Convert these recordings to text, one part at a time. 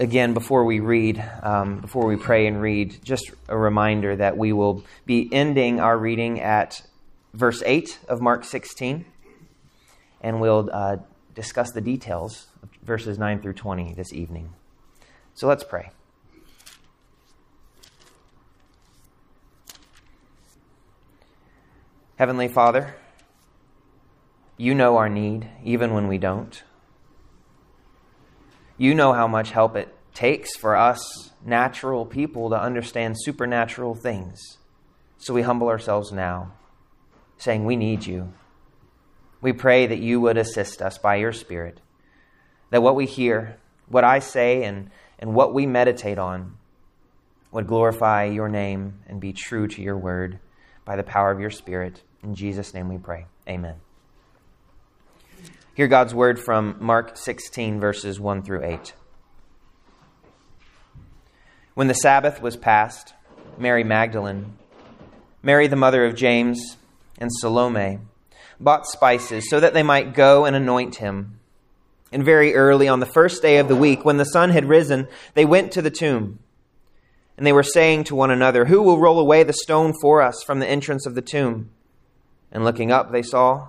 again, before we read, um, before we pray and read, just a reminder that we will be ending our reading at verse 8 of Mark 16, and we'll uh, discuss the details of verses 9 through 20 this evening. So let's pray. Heavenly Father, you know our need, even when we don't. You know how much help it takes for us, natural people, to understand supernatural things. So we humble ourselves now, saying, We need you. We pray that you would assist us by your Spirit, that what we hear, what I say, and, and what we meditate on would glorify your name and be true to your word by the power of your Spirit. In Jesus' name we pray. Amen. Hear God's word from Mark 16, verses 1 through 8. When the Sabbath was past, Mary Magdalene, Mary the mother of James, and Salome bought spices so that they might go and anoint him. And very early on the first day of the week, when the sun had risen, they went to the tomb. And they were saying to one another, Who will roll away the stone for us from the entrance of the tomb? And looking up, they saw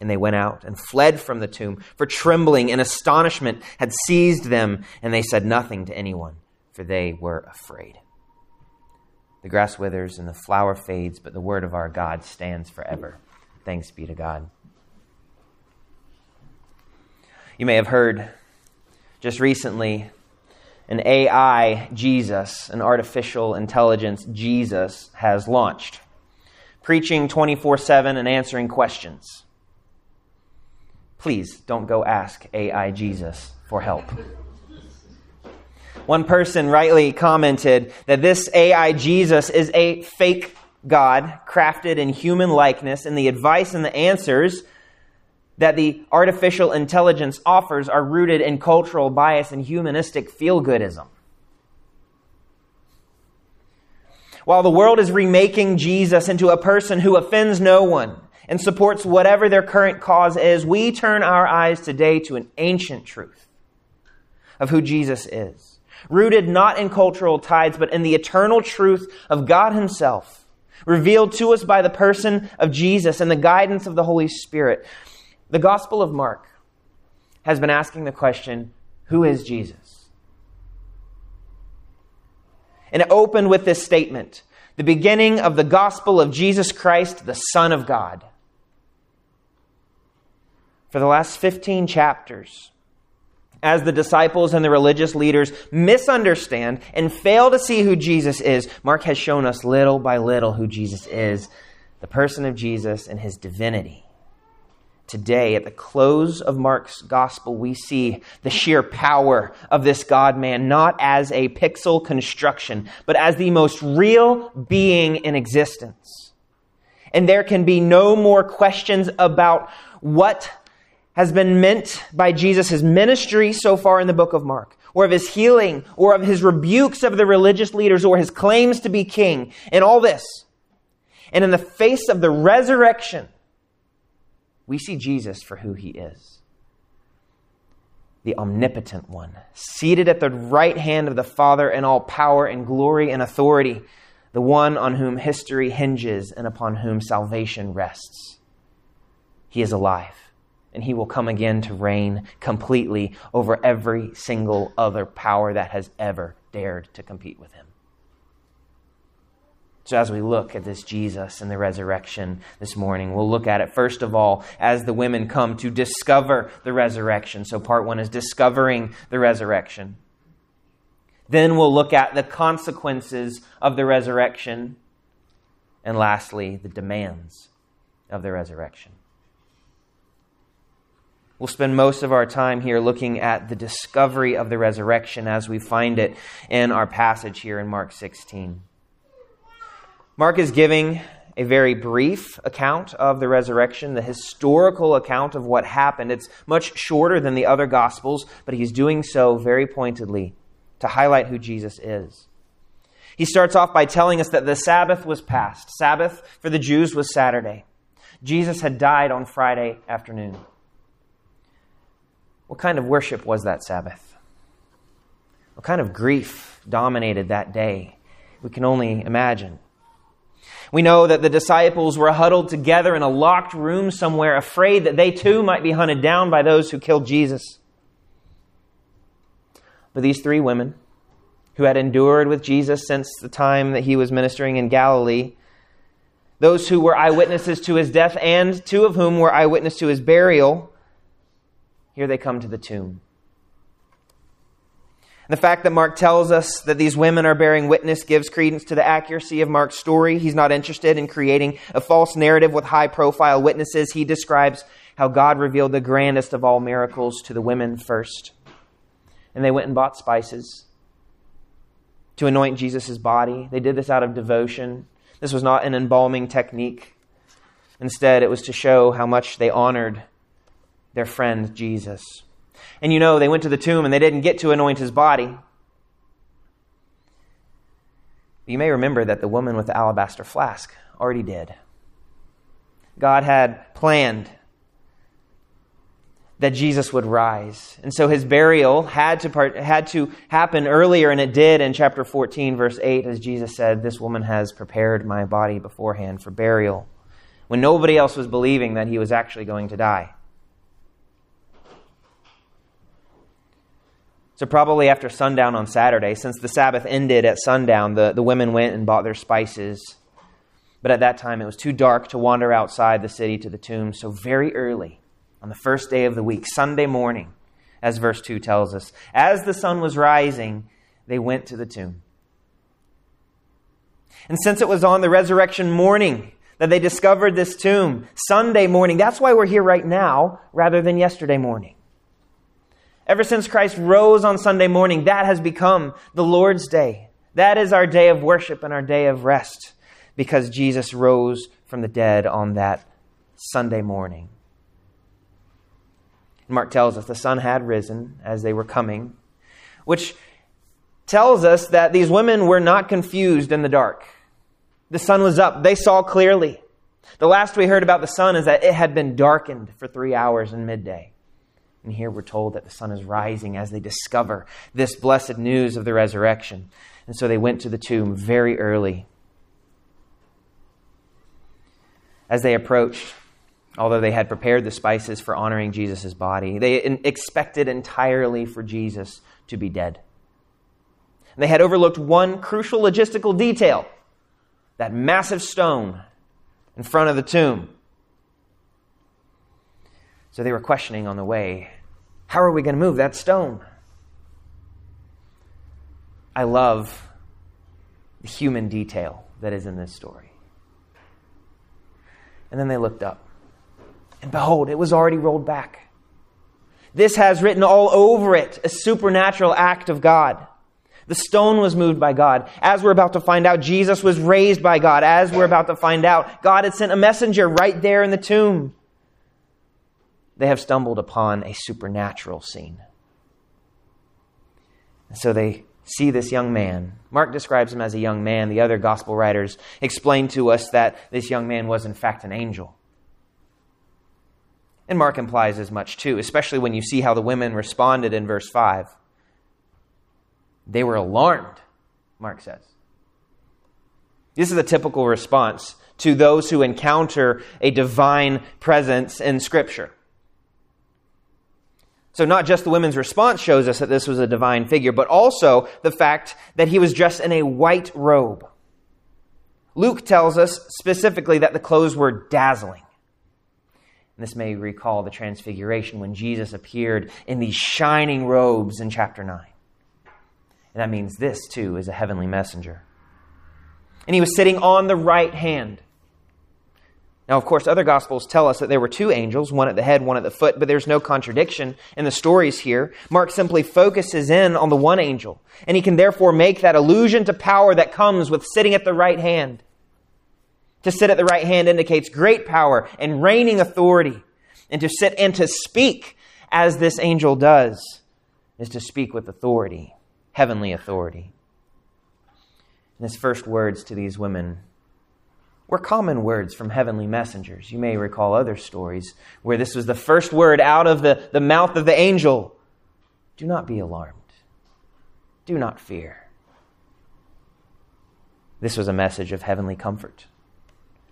And they went out and fled from the tomb, for trembling and astonishment had seized them, and they said nothing to anyone, for they were afraid. The grass withers and the flower fades, but the word of our God stands forever. Thanks be to God. You may have heard just recently an AI Jesus, an artificial intelligence Jesus, has launched, preaching 24 7 and answering questions please don't go ask AI Jesus for help. One person rightly commented that this AI Jesus is a fake God crafted in human likeness, and the advice and the answers that the artificial intelligence offers are rooted in cultural bias and humanistic feel goodism. While the world is remaking Jesus into a person who offends no one, and supports whatever their current cause is, we turn our eyes today to an ancient truth of who Jesus is, rooted not in cultural tides, but in the eternal truth of God Himself, revealed to us by the person of Jesus and the guidance of the Holy Spirit. The Gospel of Mark has been asking the question who is Jesus? And it opened with this statement the beginning of the gospel of Jesus Christ, the Son of God for the last 15 chapters as the disciples and the religious leaders misunderstand and fail to see who Jesus is, Mark has shown us little by little who Jesus is, the person of Jesus and his divinity. Today, at the close of Mark's gospel, we see the sheer power of this God man, not as a pixel construction, but as the most real being in existence. And there can be no more questions about what has been meant by Jesus, ministry so far in the book of Mark, or of his healing, or of his rebukes of the religious leaders, or his claims to be king, and all this. And in the face of the resurrection, we see Jesus for who he is the omnipotent one, seated at the right hand of the Father in all power and glory and authority, the one on whom history hinges and upon whom salvation rests. He is alive and he will come again to reign completely over every single other power that has ever dared to compete with him. So, as we look at this Jesus and the resurrection this morning, we'll look at it first of all as the women come to discover the resurrection. So, part one is discovering the resurrection. Then we'll look at the consequences of the resurrection. And lastly, the demands of the resurrection. We'll spend most of our time here looking at the discovery of the resurrection as we find it in our passage here in Mark 16. Mark is giving a very brief account of the resurrection, the historical account of what happened. It's much shorter than the other Gospels, but he's doing so very pointedly to highlight who Jesus is. He starts off by telling us that the Sabbath was past. Sabbath for the Jews was Saturday. Jesus had died on Friday afternoon. What kind of worship was that Sabbath? What kind of grief dominated that day? We can only imagine. We know that the disciples were huddled together in a locked room somewhere, afraid that they too might be hunted down by those who killed Jesus. But these three women, who had endured with Jesus since the time that he was ministering in Galilee, those who were eyewitnesses to his death, and two of whom were eyewitnesses to his burial, here they come to the tomb. The fact that Mark tells us that these women are bearing witness gives credence to the accuracy of Mark's story. He's not interested in creating a false narrative with high profile witnesses. He describes how God revealed the grandest of all miracles to the women first. And they went and bought spices to anoint Jesus' body. They did this out of devotion. This was not an embalming technique. Instead, it was to show how much they honored their friend Jesus. And you know, they went to the tomb and they didn't get to anoint his body. You may remember that the woman with the alabaster flask already did. God had planned that Jesus would rise. And so his burial had to, part, had to happen earlier, and it did in chapter 14, verse 8, as Jesus said, This woman has prepared my body beforehand for burial, when nobody else was believing that he was actually going to die. So, probably after sundown on Saturday, since the Sabbath ended at sundown, the, the women went and bought their spices. But at that time, it was too dark to wander outside the city to the tomb. So, very early, on the first day of the week, Sunday morning, as verse 2 tells us, as the sun was rising, they went to the tomb. And since it was on the resurrection morning that they discovered this tomb, Sunday morning, that's why we're here right now rather than yesterday morning. Ever since Christ rose on Sunday morning, that has become the Lord's Day. That is our day of worship and our day of rest because Jesus rose from the dead on that Sunday morning. Mark tells us the sun had risen as they were coming, which tells us that these women were not confused in the dark. The sun was up, they saw clearly. The last we heard about the sun is that it had been darkened for three hours in midday. And here we're told that the sun is rising as they discover this blessed news of the resurrection. And so they went to the tomb very early. As they approached, although they had prepared the spices for honoring Jesus' body, they expected entirely for Jesus to be dead. They had overlooked one crucial logistical detail that massive stone in front of the tomb. So they were questioning on the way how are we going to move that stone? I love the human detail that is in this story. And then they looked up, and behold, it was already rolled back. This has written all over it a supernatural act of God. The stone was moved by God. As we're about to find out, Jesus was raised by God. As we're about to find out, God had sent a messenger right there in the tomb they have stumbled upon a supernatural scene. And so they see this young man. Mark describes him as a young man. The other gospel writers explain to us that this young man was, in fact, an angel. And Mark implies as much too, especially when you see how the women responded in verse 5. They were alarmed, Mark says. This is a typical response to those who encounter a divine presence in Scripture. So, not just the women's response shows us that this was a divine figure, but also the fact that he was dressed in a white robe. Luke tells us specifically that the clothes were dazzling. And this may recall the transfiguration when Jesus appeared in these shining robes in chapter 9. And that means this, too, is a heavenly messenger. And he was sitting on the right hand. Now, of course, other gospels tell us that there were two angels, one at the head, one at the foot, but there's no contradiction in the stories here. Mark simply focuses in on the one angel, and he can therefore make that allusion to power that comes with sitting at the right hand. To sit at the right hand indicates great power and reigning authority, and to sit and to speak as this angel does is to speak with authority, heavenly authority. And his first words to these women were common words from heavenly messengers. You may recall other stories where this was the first word out of the, the mouth of the angel Do not be alarmed, do not fear. This was a message of heavenly comfort,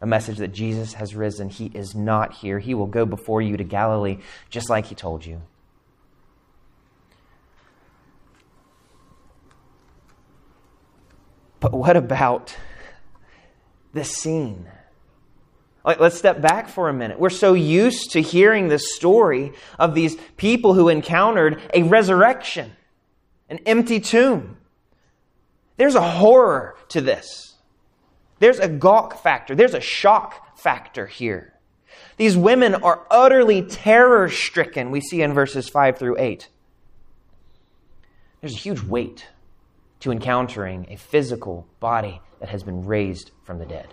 a message that Jesus has risen. He is not here. He will go before you to Galilee, just like he told you. But what about the scene. Let's step back for a minute. We're so used to hearing the story of these people who encountered a resurrection, an empty tomb. There's a horror to this. There's a gawk factor. There's a shock factor here. These women are utterly terror stricken, we see in verses 5 through 8. There's a huge weight to encountering a physical body that has been raised from the dead.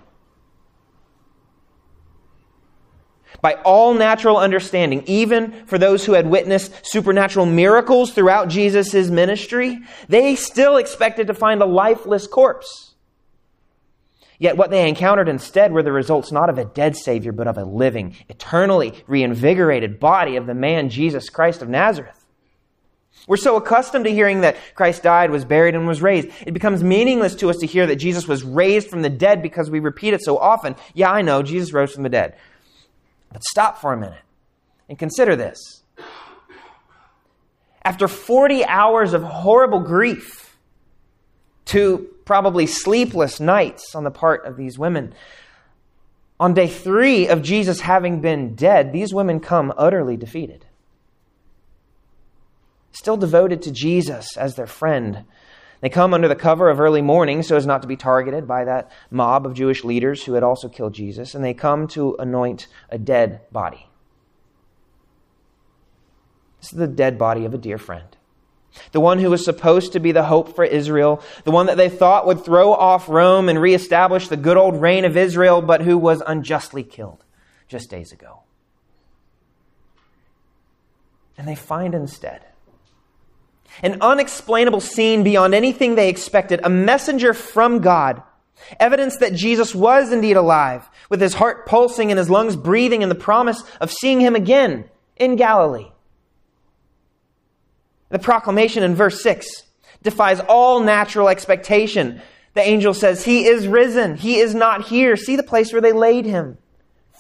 By all natural understanding, even for those who had witnessed supernatural miracles throughout Jesus' ministry, they still expected to find a lifeless corpse. Yet what they encountered instead were the results not of a dead Savior, but of a living, eternally reinvigorated body of the man Jesus Christ of Nazareth. We're so accustomed to hearing that Christ died, was buried, and was raised. It becomes meaningless to us to hear that Jesus was raised from the dead because we repeat it so often. Yeah, I know, Jesus rose from the dead. But stop for a minute and consider this. After 40 hours of horrible grief, to probably sleepless nights on the part of these women, on day three of Jesus having been dead, these women come utterly defeated still devoted to Jesus as their friend. They come under the cover of early morning so as not to be targeted by that mob of Jewish leaders who had also killed Jesus, and they come to anoint a dead body. This is the dead body of a dear friend. The one who was supposed to be the hope for Israel, the one that they thought would throw off Rome and reestablish the good old reign of Israel, but who was unjustly killed just days ago. And they find instead an unexplainable scene beyond anything they expected. A messenger from God. Evidence that Jesus was indeed alive, with his heart pulsing and his lungs breathing, and the promise of seeing him again in Galilee. The proclamation in verse 6 defies all natural expectation. The angel says, He is risen. He is not here. See the place where they laid him.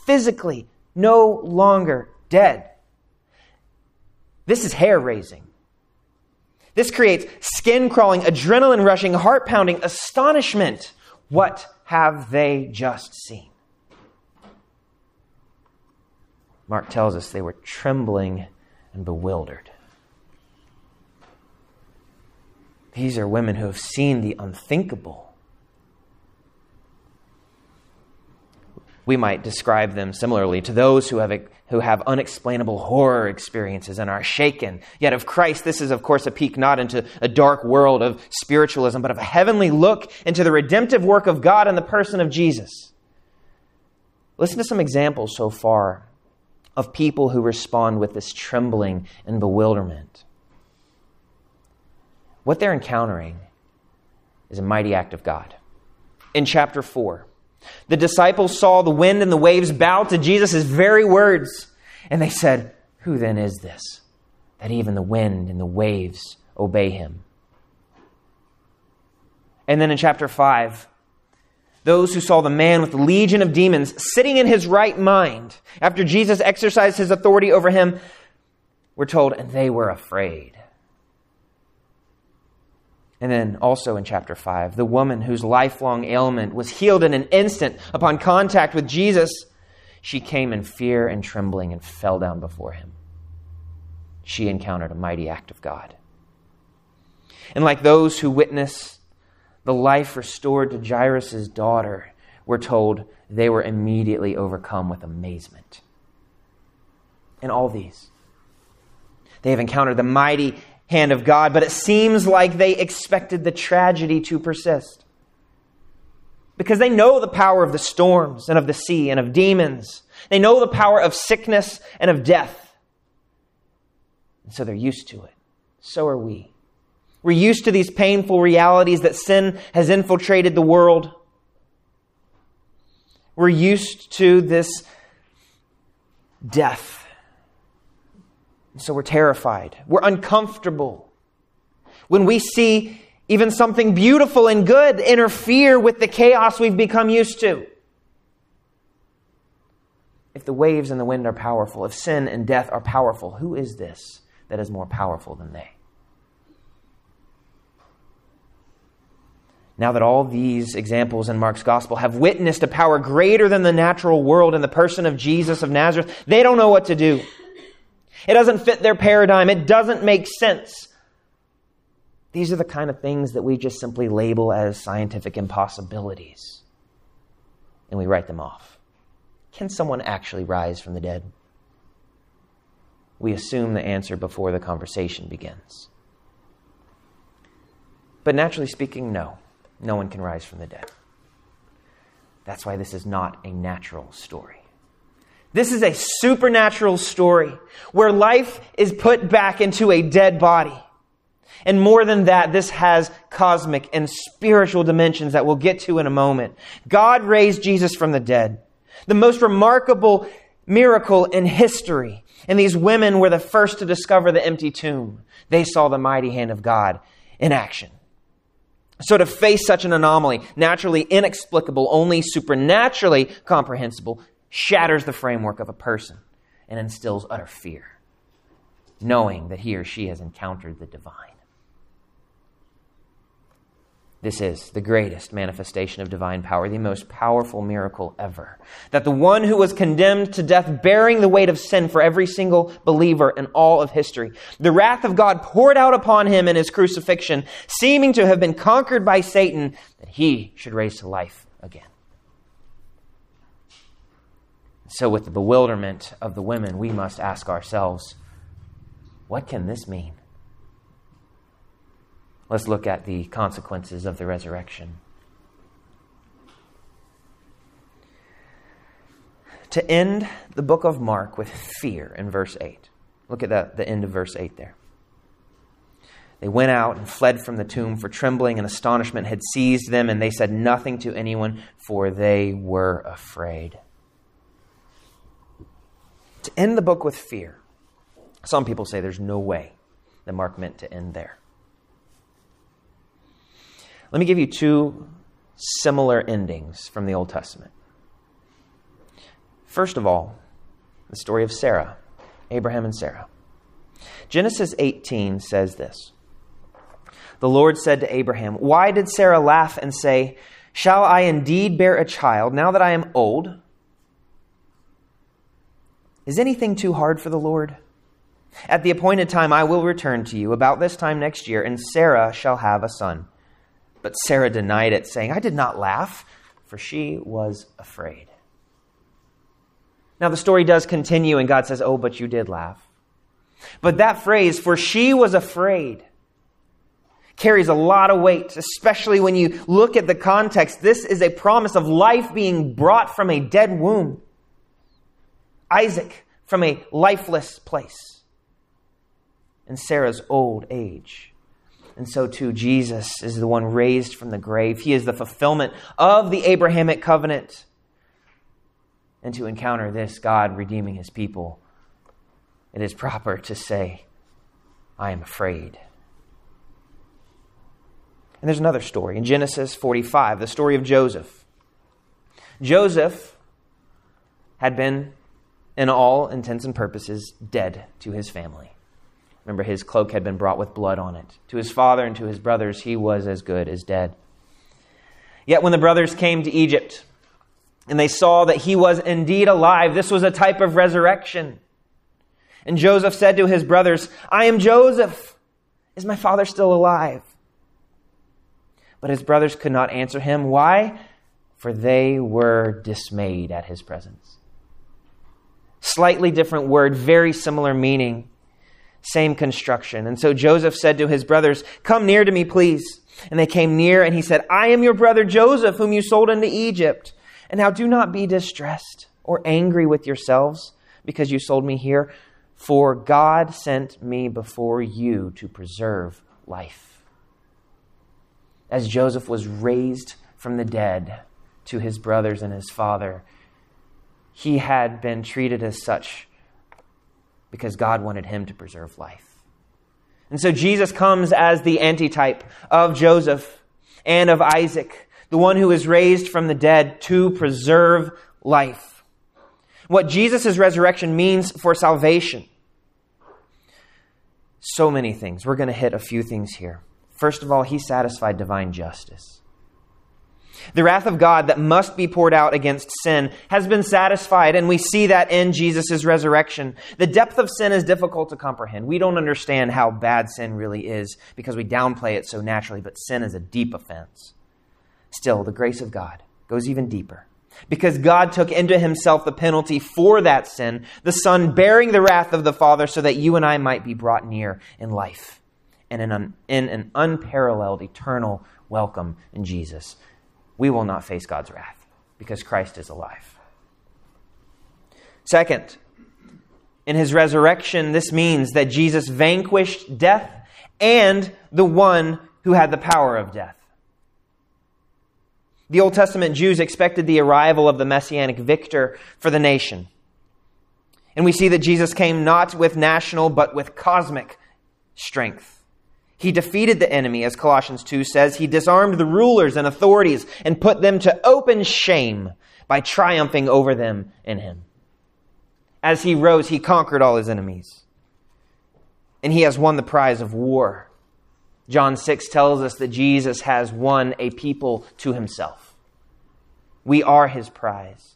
Physically, no longer dead. This is hair raising. This creates skin crawling, adrenaline rushing, heart pounding astonishment. What have they just seen? Mark tells us they were trembling and bewildered. These are women who have seen the unthinkable. we might describe them similarly to those who have, who have unexplainable horror experiences and are shaken. Yet of Christ, this is, of course, a peek not into a dark world of spiritualism, but of a heavenly look into the redemptive work of God in the person of Jesus. Listen to some examples so far of people who respond with this trembling and bewilderment. What they're encountering is a mighty act of God. In chapter 4, the disciples saw the wind and the waves bow to Jesus' very words, and they said, Who then is this, that even the wind and the waves obey him? And then in chapter 5, those who saw the man with the legion of demons sitting in his right mind after Jesus exercised his authority over him were told, and they were afraid. And then also in chapter 5, the woman whose lifelong ailment was healed in an instant upon contact with Jesus, she came in fear and trembling and fell down before him. She encountered a mighty act of God. And like those who witness the life restored to Jairus' daughter, we're told they were immediately overcome with amazement. In all these, they have encountered the mighty hand of God, but it seems like they expected the tragedy to persist. Because they know the power of the storms and of the sea and of demons. They know the power of sickness and of death. And so they're used to it. So are we. We're used to these painful realities that sin has infiltrated the world. We're used to this death. So we're terrified. We're uncomfortable. When we see even something beautiful and good interfere with the chaos we've become used to. If the waves and the wind are powerful, if sin and death are powerful, who is this that is more powerful than they? Now that all these examples in Mark's gospel have witnessed a power greater than the natural world in the person of Jesus of Nazareth, they don't know what to do. It doesn't fit their paradigm. It doesn't make sense. These are the kind of things that we just simply label as scientific impossibilities. And we write them off. Can someone actually rise from the dead? We assume the answer before the conversation begins. But naturally speaking, no. No one can rise from the dead. That's why this is not a natural story. This is a supernatural story where life is put back into a dead body. And more than that, this has cosmic and spiritual dimensions that we'll get to in a moment. God raised Jesus from the dead. The most remarkable miracle in history. And these women were the first to discover the empty tomb. They saw the mighty hand of God in action. So to face such an anomaly, naturally inexplicable, only supernaturally comprehensible, shatters the framework of a person and instills utter fear, knowing that he or she has encountered the divine. This is the greatest manifestation of divine power, the most powerful miracle ever. That the one who was condemned to death, bearing the weight of sin for every single believer in all of history, the wrath of God poured out upon him in his crucifixion, seeming to have been conquered by Satan, that he should raise to life again. So, with the bewilderment of the women, we must ask ourselves, what can this mean? Let's look at the consequences of the resurrection. To end the book of Mark with fear in verse 8. Look at the, the end of verse 8 there. They went out and fled from the tomb, for trembling and astonishment had seized them, and they said nothing to anyone, for they were afraid. To end the book with fear. Some people say there's no way that Mark meant to end there. Let me give you two similar endings from the Old Testament. First of all, the story of Sarah, Abraham and Sarah. Genesis 18 says this The Lord said to Abraham, Why did Sarah laugh and say, Shall I indeed bear a child now that I am old? Is anything too hard for the Lord? At the appointed time I will return to you about this time next year, and Sarah shall have a son. But Sarah denied it, saying, I did not laugh, for she was afraid. Now, the story does continue, and God says, Oh, but you did laugh. But that phrase, for she was afraid, carries a lot of weight, especially when you look at the context. This is a promise of life being brought from a dead womb. Isaac from a lifeless place. And Sarah's old age. And so too, Jesus is the one raised from the grave. He is the fulfillment of the Abrahamic covenant. And to encounter this God redeeming his people, it is proper to say, I am afraid. And there's another story in Genesis 45, the story of Joseph. Joseph had been, in all intents and purposes, dead to his family. Remember, his cloak had been brought with blood on it. To his father and to his brothers, he was as good as dead. Yet when the brothers came to Egypt and they saw that he was indeed alive, this was a type of resurrection. And Joseph said to his brothers, I am Joseph. Is my father still alive? But his brothers could not answer him. Why? for they were dismayed at his presence. Slightly different word, very similar meaning, same construction. And so Joseph said to his brothers, Come near to me, please. And they came near, and he said, I am your brother Joseph, whom you sold into Egypt. And now do not be distressed or angry with yourselves because you sold me here, for God sent me before you to preserve life. As Joseph was raised from the dead to his brothers and his father, he had been treated as such because God wanted him to preserve life. And so Jesus comes as the antitype of Joseph and of Isaac, the one who is raised from the dead to preserve life. What Jesus' resurrection means for salvation. So many things. We're going to hit a few things here. First of all, he satisfied divine justice. The wrath of God that must be poured out against sin has been satisfied, and we see that in Jesus' resurrection. The depth of sin is difficult to comprehend. We don't understand how bad sin really is because we downplay it so naturally, but sin is a deep offense. Still, the grace of God goes even deeper. Because God took into himself the penalty for that sin, the Son bearing the wrath of the Father, so that you and I might be brought near in life and in an, in an unparalleled eternal welcome in Jesus we will not face God's wrath because Christ is alive. Second, in his resurrection, this means that Jesus vanquished death and the one who had the power of death. The Old Testament Jews expected the arrival of the messianic victor for the nation. And we see that Jesus came not with national, but with cosmic strength. He defeated the enemy, as Colossians 2 says. He disarmed the rulers and authorities and put them to open shame by triumphing over them in him. As he rose, he conquered all his enemies. And he has won the prize of war. John 6 tells us that Jesus has won a people to himself. We are his prize.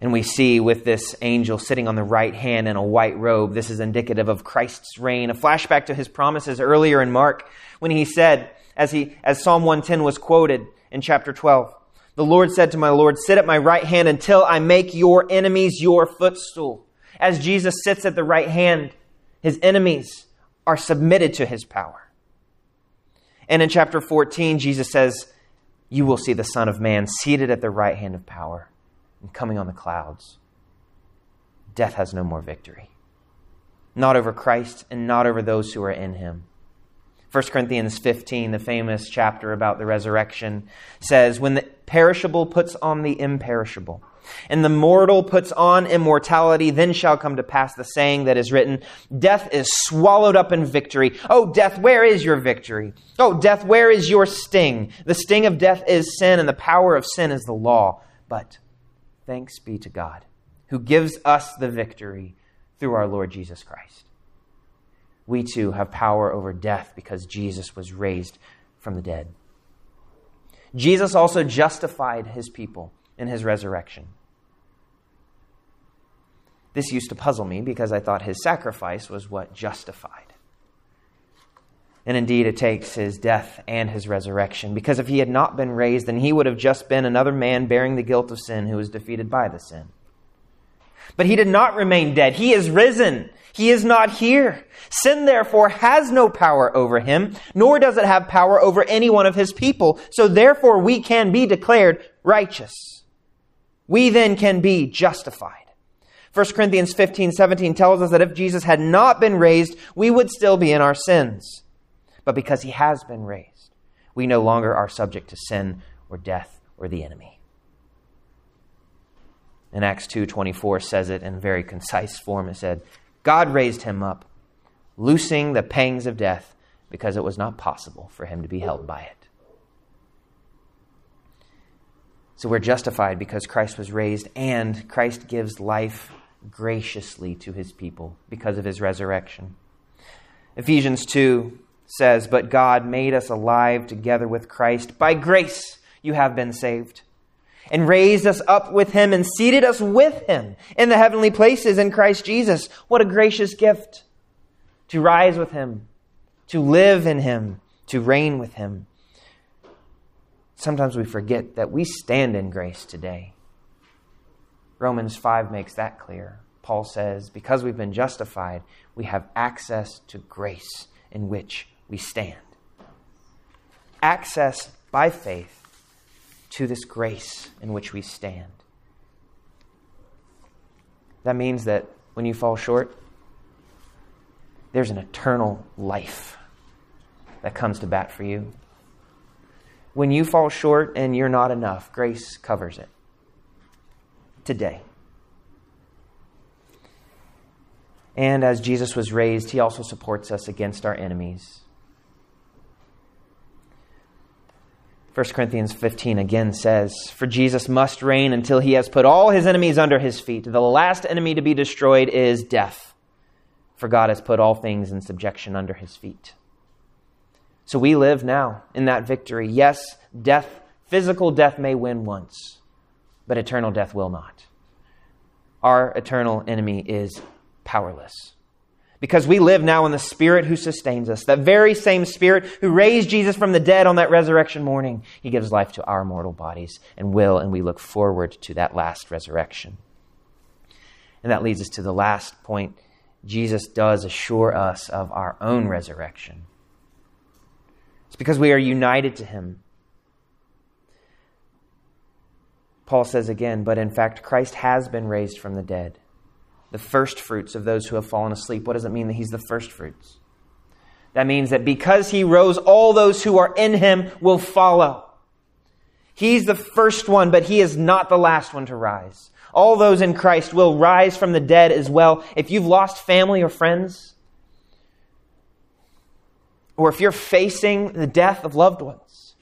And we see with this angel sitting on the right hand in a white robe, this is indicative of Christ's reign. A flashback to his promises earlier in Mark when he said, as, he, as Psalm 110 was quoted in chapter 12, the Lord said to my Lord, Sit at my right hand until I make your enemies your footstool. As Jesus sits at the right hand, his enemies are submitted to his power. And in chapter 14, Jesus says, You will see the Son of Man seated at the right hand of power and coming on the clouds. Death has no more victory. Not over Christ and not over those who are in him. 1 Corinthians 15, the famous chapter about the resurrection, says, When the perishable puts on the imperishable, and the mortal puts on immortality, then shall come to pass the saying that is written, Death is swallowed up in victory. Oh, death, where is your victory? Oh, death, where is your sting? The sting of death is sin, and the power of sin is the law. But Thanks be to God, who gives us the victory through our Lord Jesus Christ. We too have power over death because Jesus was raised from the dead. Jesus also justified his people in his resurrection. This used to puzzle me because I thought his sacrifice was what justified. And indeed, it takes his death and his resurrection. Because if he had not been raised, then he would have just been another man bearing the guilt of sin who was defeated by the sin. But he did not remain dead. He is risen. He is not here. Sin, therefore, has no power over him, nor does it have power over any one of his people. So therefore, we can be declared righteous. We then can be justified. 1 Corinthians 15, 17 tells us that if Jesus had not been raised, we would still be in our sins but because he has been raised, we no longer are subject to sin or death or the enemy. In Acts 2:24 says it in very concise form. It said, God raised him up, loosing the pangs of death because it was not possible for him to be held by it. So we're justified because Christ was raised, and Christ gives life graciously to his people because of his resurrection. Ephesians 2 says, But God made us alive together with Christ. By grace you have been saved, and raised us up with him and seated us with him in the heavenly places in Christ Jesus. What a gracious gift to rise with him, to live in him, to reign with him. Sometimes we forget that we stand in grace today. Romans 5 makes that clear. Paul says, because we've been justified, we have access to grace in which we stand. Access by faith to this grace in which we stand. That means that when you fall short, there's an eternal life that comes to bat for you. When you fall short and you're not enough, grace covers it. Today. And as Jesus was raised, he also supports us against our enemies. 1 Corinthians 15 again says, For Jesus must reign until he has put all his enemies under his feet. The last enemy to be destroyed is death, for God has put all things in subjection under his feet. So we live now in that victory. Yes, death, physical death may win once, but eternal death will not. Our eternal enemy is powerless. Because we live now in the Spirit who sustains us, that very same Spirit who raised Jesus from the dead on that resurrection morning. He gives life to our mortal bodies and will, and we look forward to that last resurrection. And that leads us to the last point. Jesus does assure us of our own resurrection. It's because we are united to Him. Paul says again, but in fact, Christ has been raised from the dead the first fruits of those who have fallen asleep. What does it mean that he's the first fruits? That means that because he rose, all those who are in him will follow. He's the first one, but he is not the last one to rise. All those in Christ will rise from the dead as well. If you've lost family or friends, or if you're facing the death of loved ones,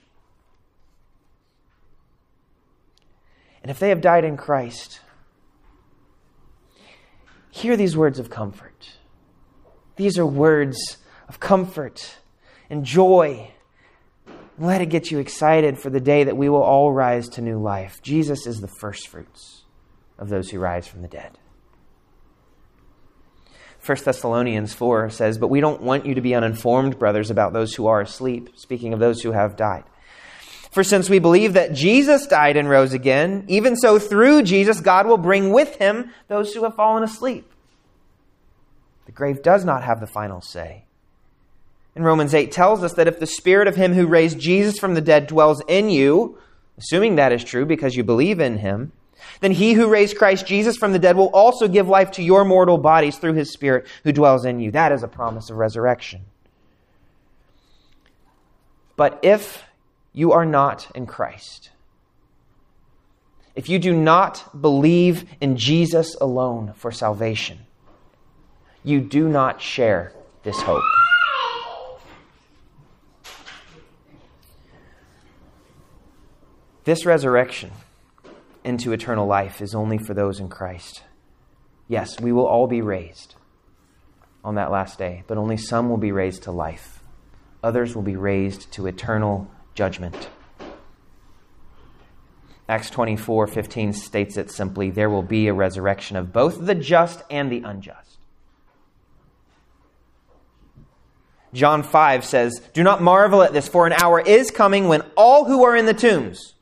and if they have died in Christ, hear these words of comfort. These are words of comfort and joy. Let it get you excited for the day that we will all rise to new life. Jesus is the first fruits of those who rise from the dead. 1 Thessalonians 4 says, But we don't want you to be uninformed, brothers, about those who are asleep, speaking of those who have died. For since we believe that Jesus died and rose again, even so through Jesus, God will bring with him those who have fallen asleep. The grave does not have the final say. And Romans 8 tells us that if the spirit of him who raised Jesus from the dead dwells in you, assuming that is true because you believe in him, then he who raised Christ Jesus from the dead will also give life to your mortal bodies through his spirit who dwells in you. That is a promise of resurrection. But if you are not in Christ. If you do not believe in Jesus alone for salvation, you do not share this hope. This resurrection into eternal life is only for those in Christ. Yes, we will all be raised on that last day, but only some will be raised to life. Others will be raised to eternal judgment. Acts 24 15 states it simply there will be a resurrection of both the just and the unjust. John 5 says, Do not marvel at this, for an hour is coming when all who are in the tombs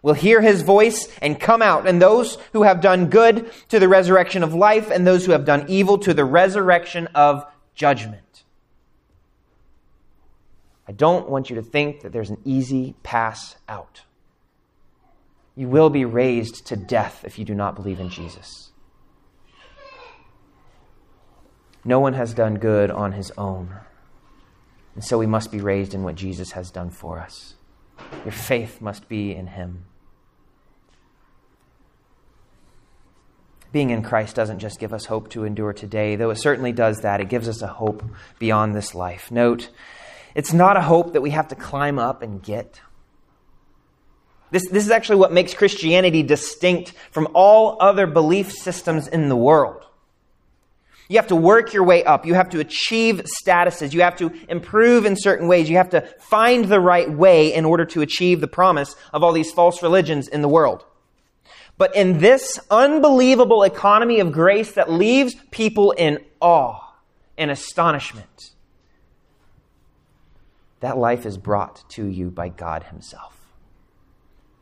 will hear his voice and come out, and those who have done good to the resurrection of life, and those who have done evil to the resurrection of judgment. I don't want you to think that there's an easy pass out. You will be raised to death if you do not believe in Jesus. No one has done good on his own. And so we must be raised in what Jesus has done for us. Your faith must be in him. Being in Christ doesn't just give us hope to endure today, though it certainly does that. It gives us a hope beyond this life. Note, it's not a hope that we have to climb up and get. This, this is actually what makes Christianity distinct from all other belief systems in the world. You have to work your way up. You have to achieve statuses. You have to improve in certain ways. You have to find the right way in order to achieve the promise of all these false religions in the world. But in this unbelievable economy of grace that leaves people in awe and astonishment, that life is brought to you by God Himself.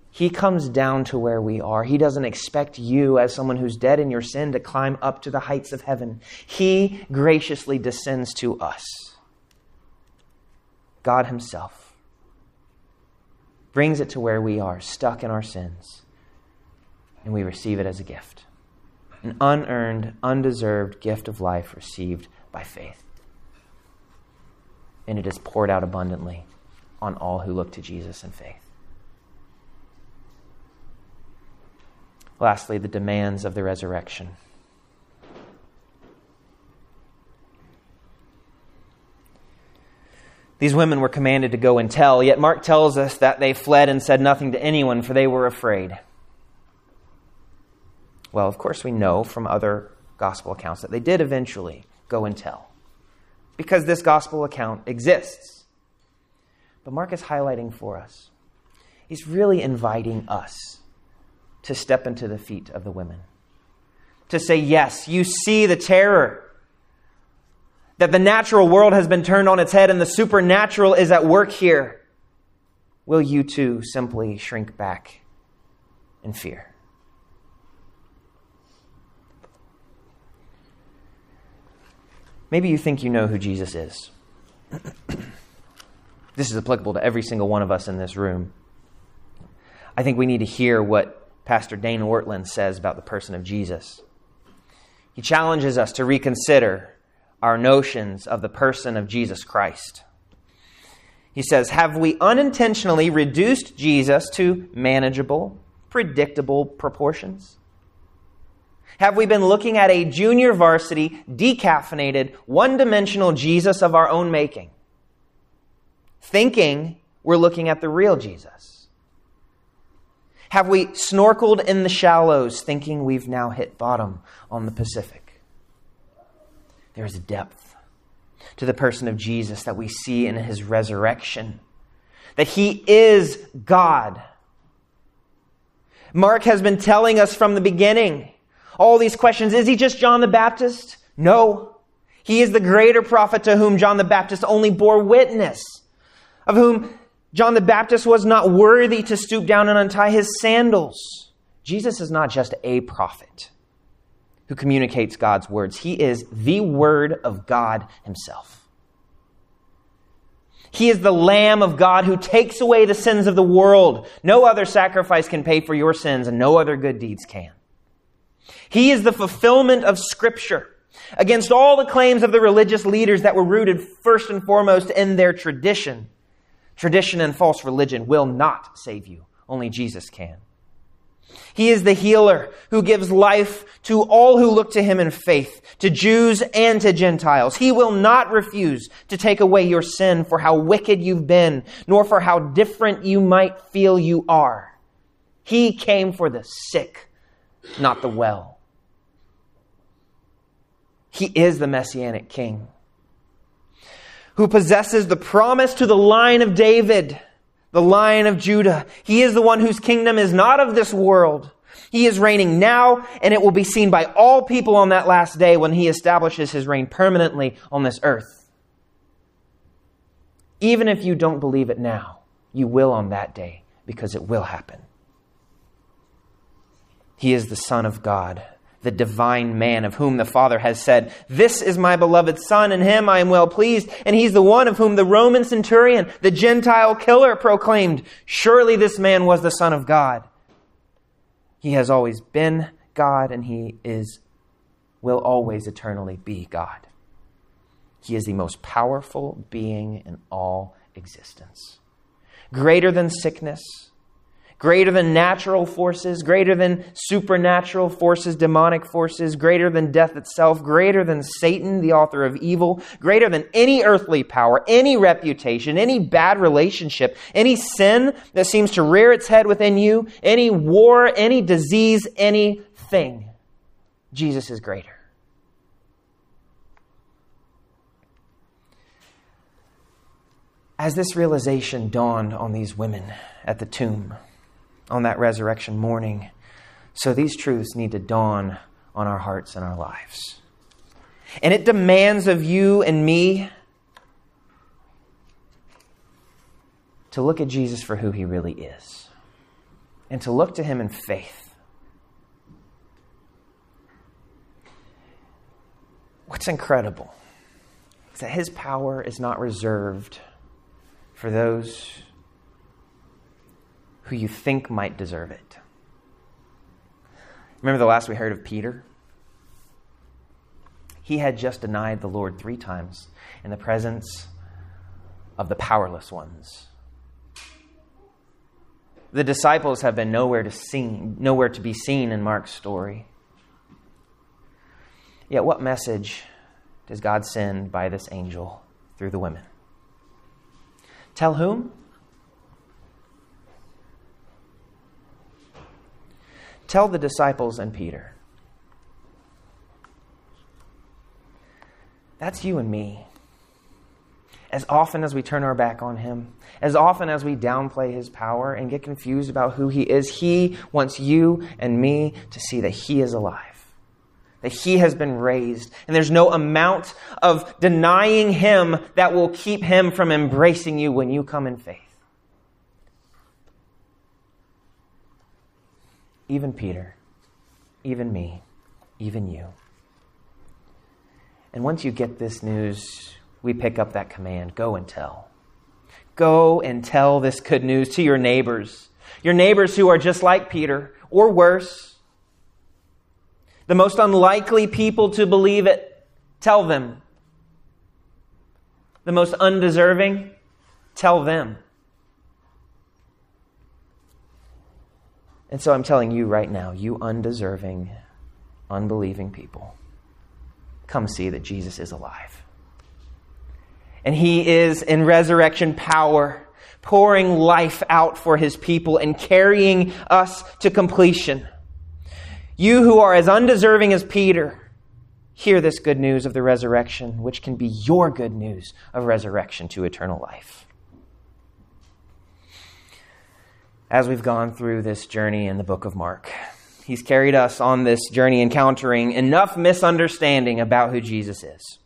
He comes down to where we are. He doesn't expect you, as someone who's dead in your sin, to climb up to the heights of heaven. He graciously descends to us. God Himself brings it to where we are, stuck in our sins, and we receive it as a gift an unearned, undeserved gift of life received by faith. And it is poured out abundantly on all who look to Jesus in faith. Lastly, the demands of the resurrection. These women were commanded to go and tell, yet Mark tells us that they fled and said nothing to anyone, for they were afraid. Well, of course, we know from other gospel accounts that they did eventually go and tell, because this gospel account exists. But Mark is highlighting for us, he's really inviting us to step into the feet of the women. To say, yes, you see the terror. That the natural world has been turned on its head and the supernatural is at work here. Will you too simply shrink back in fear? Maybe you think you know who Jesus is. this is applicable to every single one of us in this room. I think we need to hear what Pastor Dane Ortlund says about the person of Jesus. He challenges us to reconsider our notions of the person of Jesus Christ. He says, Have we unintentionally reduced Jesus to manageable, predictable proportions? Have we been looking at a junior varsity, decaffeinated, one dimensional Jesus of our own making? Thinking we're looking at the real Jesus? Have we snorkeled in the shallows thinking we've now hit bottom on the Pacific? There is a depth to the person of Jesus that we see in his resurrection, that he is God. Mark has been telling us from the beginning all these questions. Is he just John the Baptist? No. He is the greater prophet to whom John the Baptist only bore witness, of whom John the Baptist was not worthy to stoop down and untie his sandals. Jesus is not just a prophet who communicates God's words, he is the Word of God Himself. He is the Lamb of God who takes away the sins of the world. No other sacrifice can pay for your sins, and no other good deeds can. He is the fulfillment of Scripture against all the claims of the religious leaders that were rooted first and foremost in their tradition. Tradition and false religion will not save you. Only Jesus can. He is the healer who gives life to all who look to him in faith, to Jews and to Gentiles. He will not refuse to take away your sin for how wicked you've been, nor for how different you might feel you are. He came for the sick, not the well. He is the Messianic King who possesses the promise to the line of David, the line of Judah. He is the one whose kingdom is not of this world. He is reigning now, and it will be seen by all people on that last day when he establishes his reign permanently on this earth. Even if you don't believe it now, you will on that day because it will happen. He is the Son of God the divine man of whom the Father has said, This is my beloved Son, in him I am well pleased. And he's the one of whom the Roman centurion, the Gentile killer, proclaimed, Surely this man was the Son of God. He has always been God, and he is, will always eternally be God. He is the most powerful being in all existence. Greater than sickness, greater than natural forces, greater than supernatural forces, demonic forces, greater than death itself, greater than Satan, the author of evil, greater than any earthly power, any reputation, any bad relationship, any sin that seems to rear its head within you, any war, any disease, anything. Jesus is greater. As this realization dawned on these women at the tomb, on that resurrection morning. So these truths need to dawn on our hearts and our lives. And it demands of you and me to look at Jesus for who he really is and to look to him in faith. What's incredible is that his power is not reserved for those who you think might deserve it. Remember the last we heard of Peter? He had just denied the Lord three times in the presence of the powerless ones. The disciples have been nowhere to seen, nowhere to be seen in Mark's story. Yet what message does God send by this angel through the women? Tell whom? Tell the disciples and Peter. That's you and me. As often as we turn our back on him, as often as we downplay his power and get confused about who he is, he wants you and me to see that he is alive, that he has been raised, and there's no amount of denying him that will keep him from embracing you when you come in faith. Even Peter, even me, even you. And once you get this news, we pick up that command go and tell. Go and tell this good news to your neighbors, your neighbors who are just like Peter, or worse. The most unlikely people to believe it, tell them. The most undeserving, tell them. And so I'm telling you right now, you undeserving, unbelieving people, come see that Jesus is alive. And he is in resurrection power, pouring life out for his people and carrying us to completion. You who are as undeserving as Peter, hear this good news of the resurrection, which can be your good news of resurrection to eternal life. As we've gone through this journey in the book of Mark. He's carried us on this journey encountering enough misunderstanding about who Jesus is.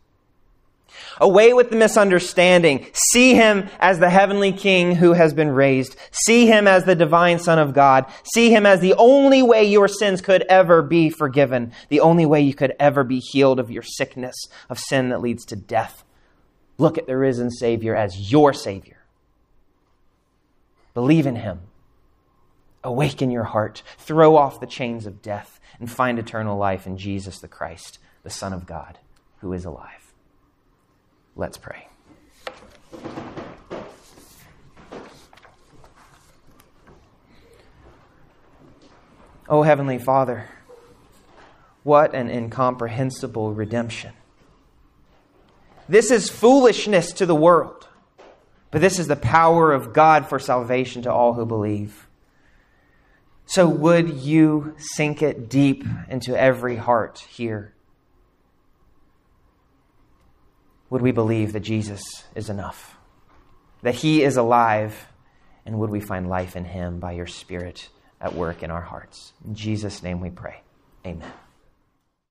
Away with the misunderstanding. See him as the heavenly king who has been raised. See him as the divine son of God. See him as the only way your sins could ever be forgiven. The only way you could ever be healed of your sickness of sin that leads to death. Look at the risen Savior as your Savior. Believe in him Awaken your heart, throw off the chains of death, and find eternal life in Jesus the Christ, the Son of God, who is alive. Let's pray. Oh, Heavenly Father, what an incomprehensible redemption. This is foolishness to the world, but this is the power of God for salvation to all who believe. So, would you sink it deep into every heart here? Would we believe that Jesus is enough? That he is alive? And would we find life in him by your Spirit at work in our hearts? In Jesus' name we pray. Amen.